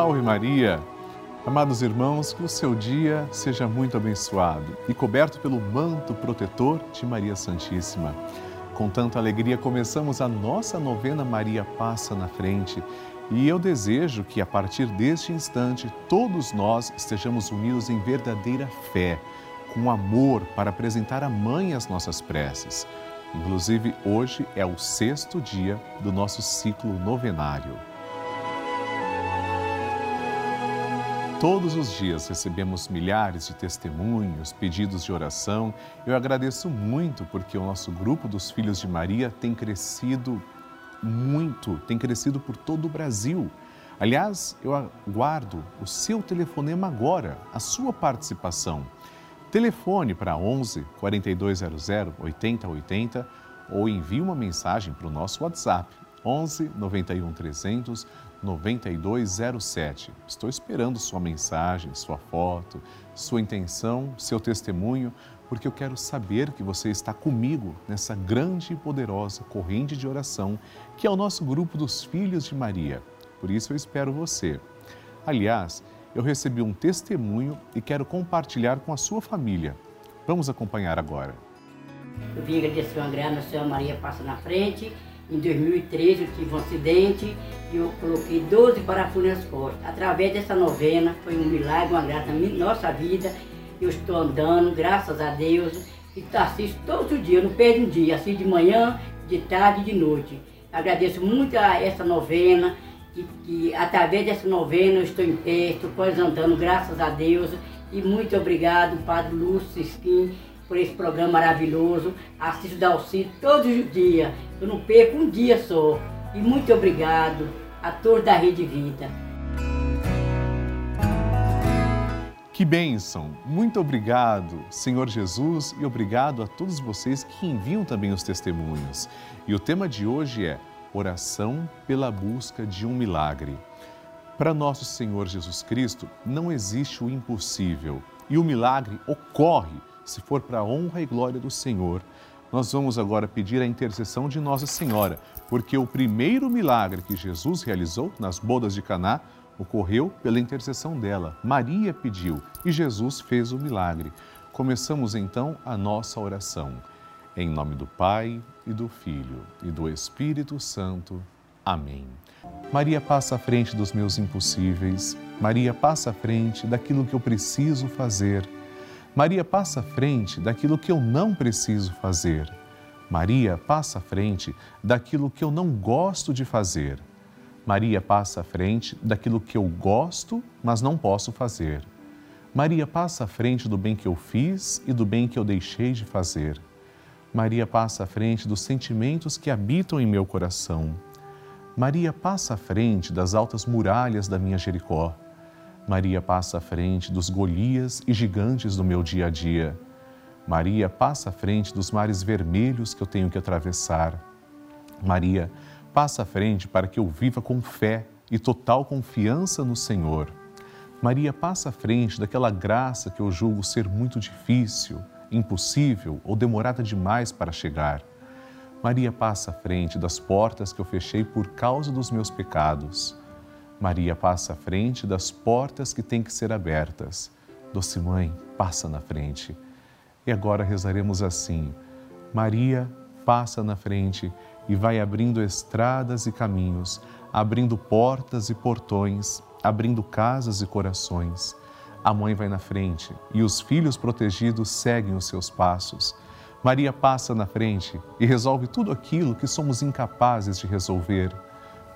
Salve Maria! Amados irmãos, que o seu dia seja muito abençoado e coberto pelo manto protetor de Maria Santíssima. Com tanta alegria, começamos a nossa novena Maria Passa na Frente. E eu desejo que a partir deste instante todos nós estejamos unidos em verdadeira fé, com amor para apresentar à Mãe as nossas preces. Inclusive, hoje é o sexto dia do nosso ciclo novenário. Todos os dias recebemos milhares de testemunhos, pedidos de oração. Eu agradeço muito porque o nosso grupo dos Filhos de Maria tem crescido muito, tem crescido por todo o Brasil. Aliás, eu aguardo o seu telefonema agora, a sua participação. Telefone para 11 4200 8080 ou envie uma mensagem para o nosso WhatsApp 11 91 300 9207. Estou esperando sua mensagem, sua foto, sua intenção, seu testemunho, porque eu quero saber que você está comigo nessa grande e poderosa corrente de oração que é o nosso grupo dos Filhos de Maria. Por isso eu espero você. Aliás, eu recebi um testemunho e quero compartilhar com a sua família. Vamos acompanhar agora. Eu vim agradecer o André, a Senhora Maria passa na frente em 2013 eu tive um acidente eu coloquei 12 parafusos costas. Através dessa novena, foi um milagre, uma graça na nossa vida. Eu estou andando, graças a Deus, e assisto todos os dias, não perdo um dia, assisto de manhã, de tarde e de noite. Agradeço muito a essa novena, que, que através dessa novena eu estou em pé, estou quase andando, graças a Deus. E muito obrigado, Padre Lúcio Skin, por esse programa maravilhoso. Assisto da Alcide todos os dias. Eu não perco um dia só. E muito obrigado a todos da Rede Vida. Que bênção! Muito obrigado, Senhor Jesus, e obrigado a todos vocês que enviam também os testemunhos. E o tema de hoje é Oração pela busca de um milagre. Para nosso Senhor Jesus Cristo, não existe o impossível e o milagre ocorre se for para a honra e glória do Senhor, nós vamos agora pedir a intercessão de Nossa Senhora, porque o primeiro milagre que Jesus realizou nas bodas de Caná ocorreu pela intercessão dela. Maria pediu e Jesus fez o milagre. Começamos então a nossa oração. Em nome do Pai e do Filho e do Espírito Santo. Amém. Maria passa à frente dos meus impossíveis. Maria passa à frente daquilo que eu preciso fazer Maria passa à frente daquilo que eu não preciso fazer. Maria passa à frente daquilo que eu não gosto de fazer. Maria passa à frente daquilo que eu gosto, mas não posso fazer. Maria passa à frente do bem que eu fiz e do bem que eu deixei de fazer. Maria passa à frente dos sentimentos que habitam em meu coração. Maria passa à frente das altas muralhas da minha Jericó. Maria passa à frente dos Golias e gigantes do meu dia a dia. Maria passa à frente dos mares vermelhos que eu tenho que atravessar. Maria passa à frente para que eu viva com fé e total confiança no Senhor. Maria passa à frente daquela graça que eu julgo ser muito difícil, impossível ou demorada demais para chegar. Maria passa à frente das portas que eu fechei por causa dos meus pecados. Maria passa à frente das portas que têm que ser abertas. Doce Mãe, passa na frente. E agora rezaremos assim: Maria passa na frente e vai abrindo estradas e caminhos, abrindo portas e portões, abrindo casas e corações. A mãe vai na frente e os filhos protegidos seguem os seus passos. Maria passa na frente e resolve tudo aquilo que somos incapazes de resolver.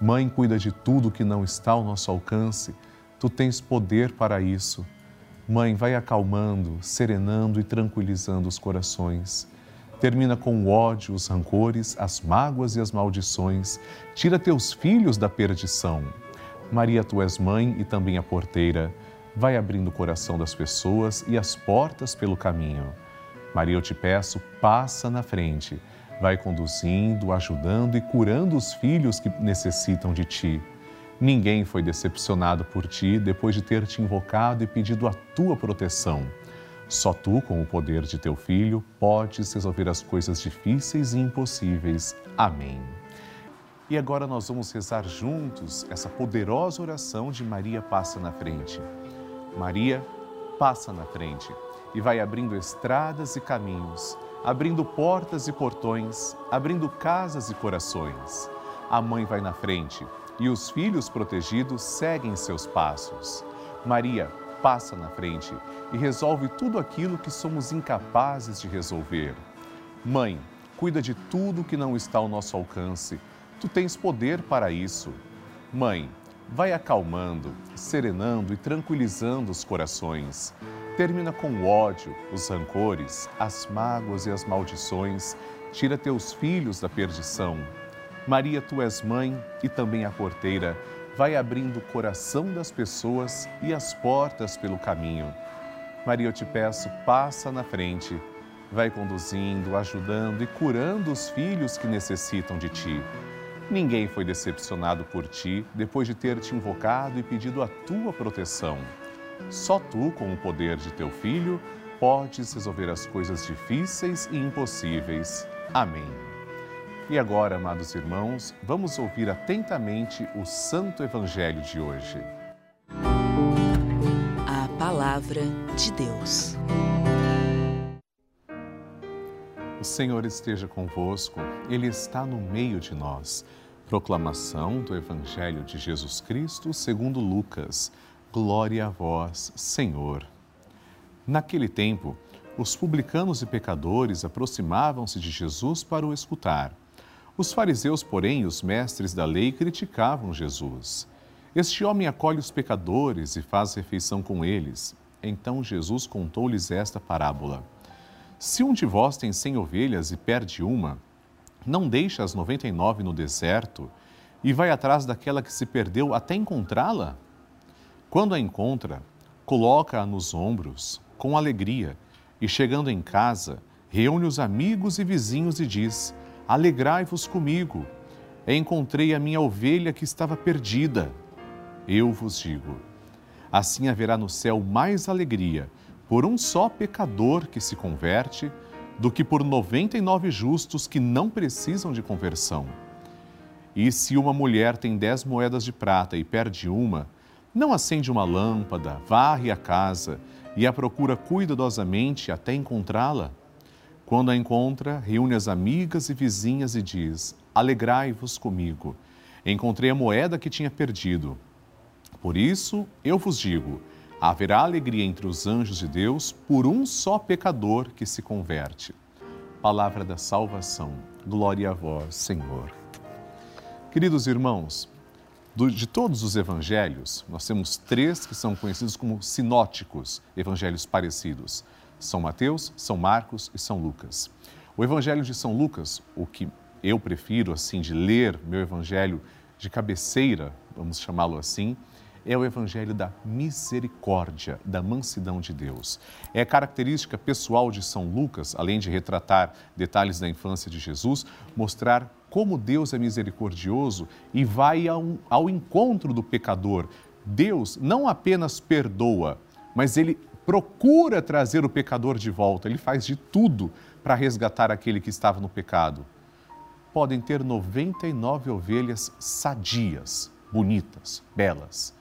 Mãe, cuida de tudo que não está ao nosso alcance, tu tens poder para isso. Mãe, vai acalmando, serenando e tranquilizando os corações. Termina com o ódio, os rancores, as mágoas e as maldições. Tira teus filhos da perdição. Maria, tu és mãe e também a porteira. Vai abrindo o coração das pessoas e as portas pelo caminho. Maria, eu te peço, passa na frente Vai conduzindo, ajudando e curando os filhos que necessitam de ti. Ninguém foi decepcionado por ti depois de ter te invocado e pedido a tua proteção. Só tu, com o poder de teu filho, podes resolver as coisas difíceis e impossíveis. Amém. E agora nós vamos rezar juntos essa poderosa oração de Maria passa na frente. Maria passa na frente e vai abrindo estradas e caminhos, abrindo portas e portões, abrindo casas e corações. A mãe vai na frente e os filhos protegidos seguem seus passos. Maria passa na frente e resolve tudo aquilo que somos incapazes de resolver. Mãe, cuida de tudo que não está ao nosso alcance. Tu tens poder para isso. Mãe, vai acalmando, serenando e tranquilizando os corações. Termina com o ódio, os rancores, as mágoas e as maldições. Tira teus filhos da perdição. Maria, tu és mãe e também a porteira. Vai abrindo o coração das pessoas e as portas pelo caminho. Maria, eu te peço, passa na frente. Vai conduzindo, ajudando e curando os filhos que necessitam de ti. Ninguém foi decepcionado por ti depois de ter te invocado e pedido a tua proteção. Só tu, com o poder de teu filho, podes resolver as coisas difíceis e impossíveis. Amém. E agora, amados irmãos, vamos ouvir atentamente o Santo Evangelho de hoje. A Palavra de Deus. O Senhor esteja convosco, Ele está no meio de nós. Proclamação do Evangelho de Jesus Cristo segundo Lucas. Glória a vós, Senhor. Naquele tempo, os publicanos e pecadores aproximavam-se de Jesus para o escutar. Os fariseus, porém, os mestres da lei criticavam Jesus. Este homem acolhe os pecadores e faz refeição com eles. Então Jesus contou-lhes esta parábola. Se um de vós tem cem ovelhas e perde uma, não deixa as noventa e nove no deserto e vai atrás daquela que se perdeu até encontrá-la? Quando a encontra, coloca-a nos ombros, com alegria, e chegando em casa, reúne os amigos e vizinhos e diz: Alegrai-vos comigo, encontrei a minha ovelha que estava perdida. Eu vos digo: assim haverá no céu mais alegria por um só pecador que se converte do que por 99 justos que não precisam de conversão. E se uma mulher tem dez moedas de prata e perde uma, não acende uma lâmpada, varre a casa e a procura cuidadosamente até encontrá-la? Quando a encontra, reúne as amigas e vizinhas e diz: Alegrai-vos comigo, encontrei a moeda que tinha perdido. Por isso eu vos digo: haverá alegria entre os anjos de Deus por um só pecador que se converte. Palavra da salvação. Glória a vós, Senhor. Queridos irmãos, de todos os evangelhos, nós temos três que são conhecidos como sinóticos, evangelhos parecidos: São Mateus, São Marcos e São Lucas. O evangelho de São Lucas, o que eu prefiro assim de ler meu evangelho de cabeceira, vamos chamá-lo assim, é o evangelho da misericórdia, da mansidão de Deus. É característica pessoal de São Lucas, além de retratar detalhes da infância de Jesus, mostrar como Deus é misericordioso e vai ao, ao encontro do pecador. Deus não apenas perdoa, mas ele procura trazer o pecador de volta, ele faz de tudo para resgatar aquele que estava no pecado. Podem ter 99 ovelhas sadias, bonitas, belas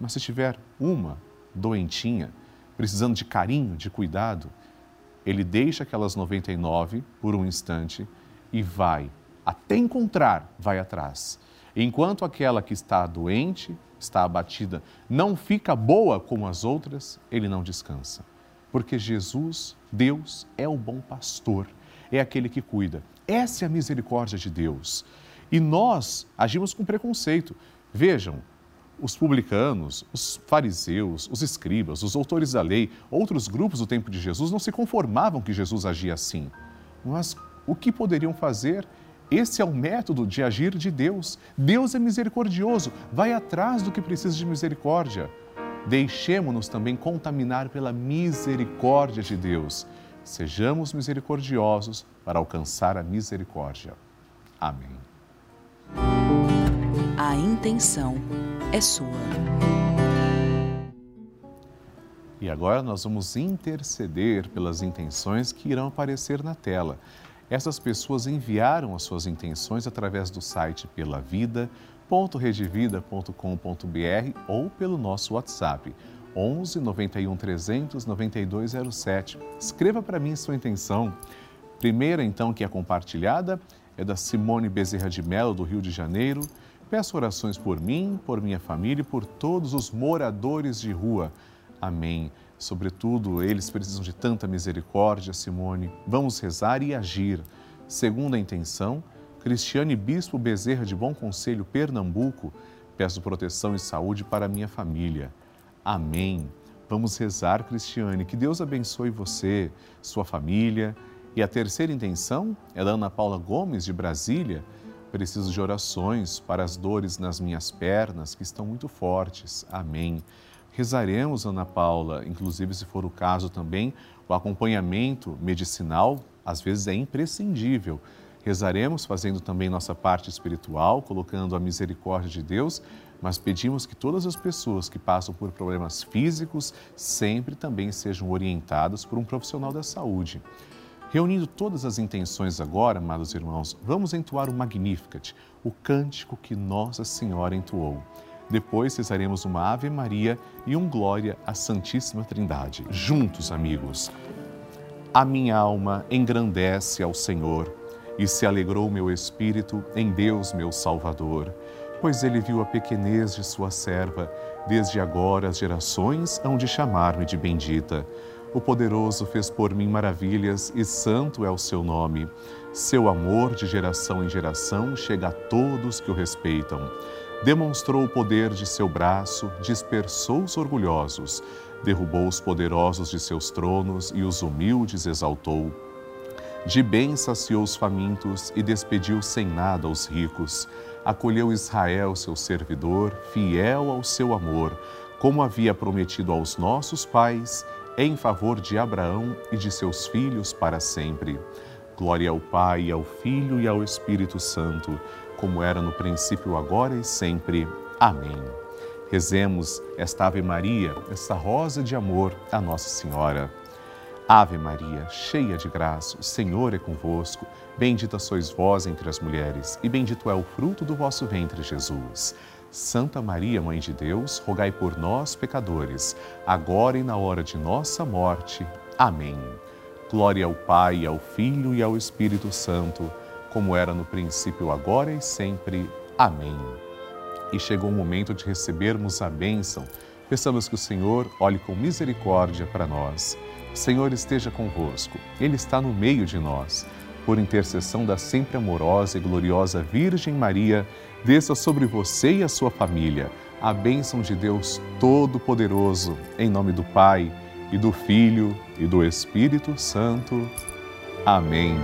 mas se tiver uma doentinha, precisando de carinho, de cuidado, ele deixa aquelas 99 por um instante e vai, até encontrar, vai atrás. Enquanto aquela que está doente, está abatida, não fica boa como as outras, ele não descansa. Porque Jesus, Deus, é o bom pastor, é aquele que cuida. Essa é a misericórdia de Deus. E nós agimos com preconceito. Vejam, os publicanos, os fariseus, os escribas, os autores da lei, outros grupos do tempo de Jesus não se conformavam que Jesus agia assim. Mas o que poderiam fazer? Esse é o método de agir de Deus. Deus é misericordioso, vai atrás do que precisa de misericórdia. Deixemos-nos também contaminar pela misericórdia de Deus. Sejamos misericordiosos para alcançar a misericórdia. Amém. A intenção é sua. E agora nós vamos interceder pelas intenções que irão aparecer na tela. Essas pessoas enviaram as suas intenções através do site pelavida.redevida.com.br ou pelo nosso WhatsApp 11 91 300 9207. Escreva para mim sua intenção. Primeira, então, que é compartilhada é da Simone Bezerra de Mello, do Rio de Janeiro. Peço orações por mim, por minha família e por todos os moradores de rua. Amém. Sobretudo, eles precisam de tanta misericórdia, Simone. Vamos rezar e agir. Segunda intenção, Cristiane Bispo Bezerra de Bom Conselho, Pernambuco, peço proteção e saúde para minha família. Amém. Vamos rezar, Cristiane. Que Deus abençoe você, sua família. E a terceira intenção é da Ana Paula Gomes, de Brasília. Preciso de orações para as dores nas minhas pernas que estão muito fortes. Amém. Rezaremos, Ana Paula, inclusive se for o caso também, o acompanhamento medicinal às vezes é imprescindível. Rezaremos fazendo também nossa parte espiritual, colocando a misericórdia de Deus, mas pedimos que todas as pessoas que passam por problemas físicos sempre também sejam orientadas por um profissional da saúde. Reunindo todas as intenções agora, amados irmãos, vamos entoar o Magnificat, o cântico que Nossa Senhora entoou. Depois rezaremos uma Ave Maria e um Glória à Santíssima Trindade. Juntos, amigos. A minha alma engrandece ao Senhor e se alegrou meu espírito em Deus, meu Salvador, pois ele viu a pequenez de sua serva. Desde agora as gerações hão de chamar-me de bendita. O poderoso fez por mim maravilhas e santo é o seu nome. Seu amor de geração em geração chega a todos que o respeitam demonstrou o poder de seu braço, dispersou os orgulhosos, derrubou os poderosos de seus tronos e os humildes exaltou. De bem saciou os famintos e despediu sem nada os ricos. Acolheu Israel, seu servidor, fiel ao seu amor, como havia prometido aos nossos pais, em favor de Abraão e de seus filhos para sempre. Glória ao Pai, ao Filho e ao Espírito Santo como era no princípio, agora e sempre. Amém. Rezemos esta Ave Maria, esta rosa de amor a Nossa Senhora. Ave Maria, cheia de graça, o Senhor é convosco. Bendita sois vós entre as mulheres, e bendito é o fruto do vosso ventre, Jesus. Santa Maria, Mãe de Deus, rogai por nós, pecadores, agora e na hora de nossa morte. Amém. Glória ao Pai, ao Filho e ao Espírito Santo como era no princípio, agora e sempre. Amém. E chegou o momento de recebermos a bênção. Peçamos que o Senhor olhe com misericórdia para nós. O Senhor esteja convosco, Ele está no meio de nós. Por intercessão da sempre amorosa e gloriosa Virgem Maria, desça sobre você e a sua família a bênção de Deus Todo-Poderoso, em nome do Pai, e do Filho, e do Espírito Santo. Amém.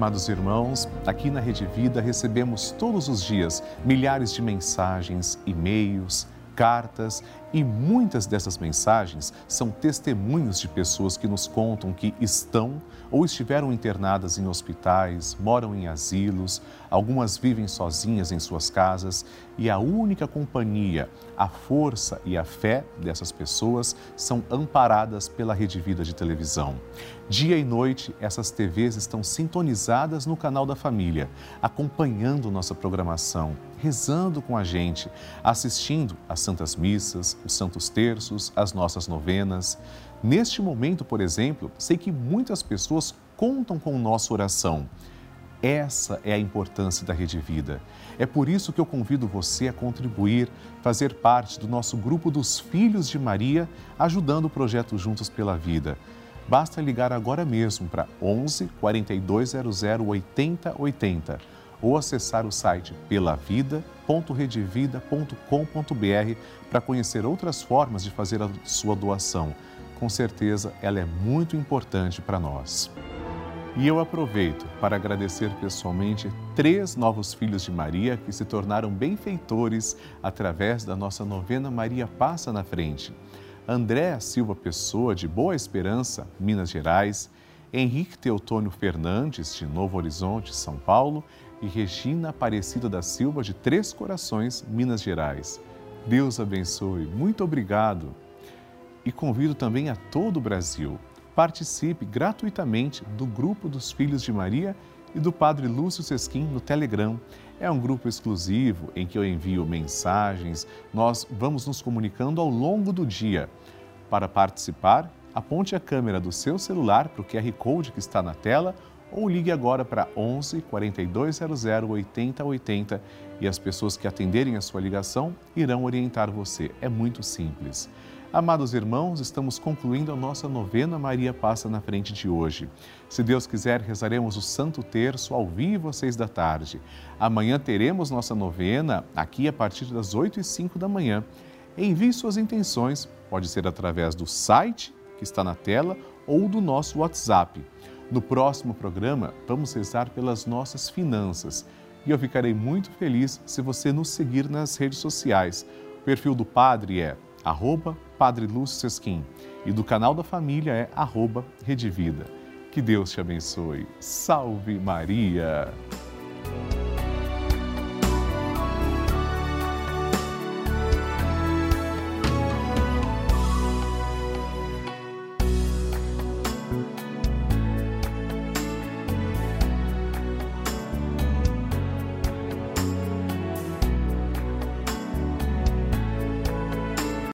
Amados irmãos, aqui na Rede Vida recebemos todos os dias milhares de mensagens, e-mails, cartas e muitas dessas mensagens são testemunhos de pessoas que nos contam que estão ou estiveram internadas em hospitais, moram em asilos, algumas vivem sozinhas em suas casas e a única companhia, a força e a fé dessas pessoas são amparadas pela Rede Vida de televisão. Dia e noite, essas TVs estão sintonizadas no canal da família, acompanhando nossa programação, rezando com a gente, assistindo às Santas Missas, os Santos Terços, as nossas novenas. Neste momento, por exemplo, sei que muitas pessoas contam com nossa oração. Essa é a importância da Rede Vida. É por isso que eu convido você a contribuir, fazer parte do nosso grupo dos Filhos de Maria, ajudando o projeto Juntos pela Vida. Basta ligar agora mesmo para 11 4200 8080 ou acessar o site pelavida.redevida.com.br para conhecer outras formas de fazer a sua doação com certeza ela é muito importante para nós. E eu aproveito para agradecer pessoalmente três novos filhos de Maria que se tornaram benfeitores através da nossa novena Maria Passa na Frente. André Silva Pessoa, de Boa Esperança, Minas Gerais, Henrique Teotônio Fernandes, de Novo Horizonte, São Paulo, e Regina Aparecida da Silva, de Três Corações, Minas Gerais. Deus abençoe. Muito obrigado e convido também a todo o Brasil. participe gratuitamente do grupo dos Filhos de Maria e do Padre Lúcio Sesquim no Telegram. É um grupo exclusivo em que eu envio mensagens, nós vamos nos comunicando ao longo do dia. Para participar, aponte a câmera do seu celular para o QR Code que está na tela ou ligue agora para 11 4200 8080 e as pessoas que atenderem a sua ligação irão orientar você. É muito simples. Amados irmãos, estamos concluindo a nossa novena Maria Passa na Frente de hoje. Se Deus quiser, rezaremos o Santo Terço ao vivo às seis da tarde. Amanhã teremos nossa novena aqui a partir das oito e cinco da manhã. Envie suas intenções, pode ser através do site que está na tela ou do nosso WhatsApp. No próximo programa, vamos rezar pelas nossas finanças. E eu ficarei muito feliz se você nos seguir nas redes sociais. O perfil do Padre é arroba Padre Lúcio Sesquim, e do canal da família é arroba Redivida. Que Deus te abençoe. Salve Maria!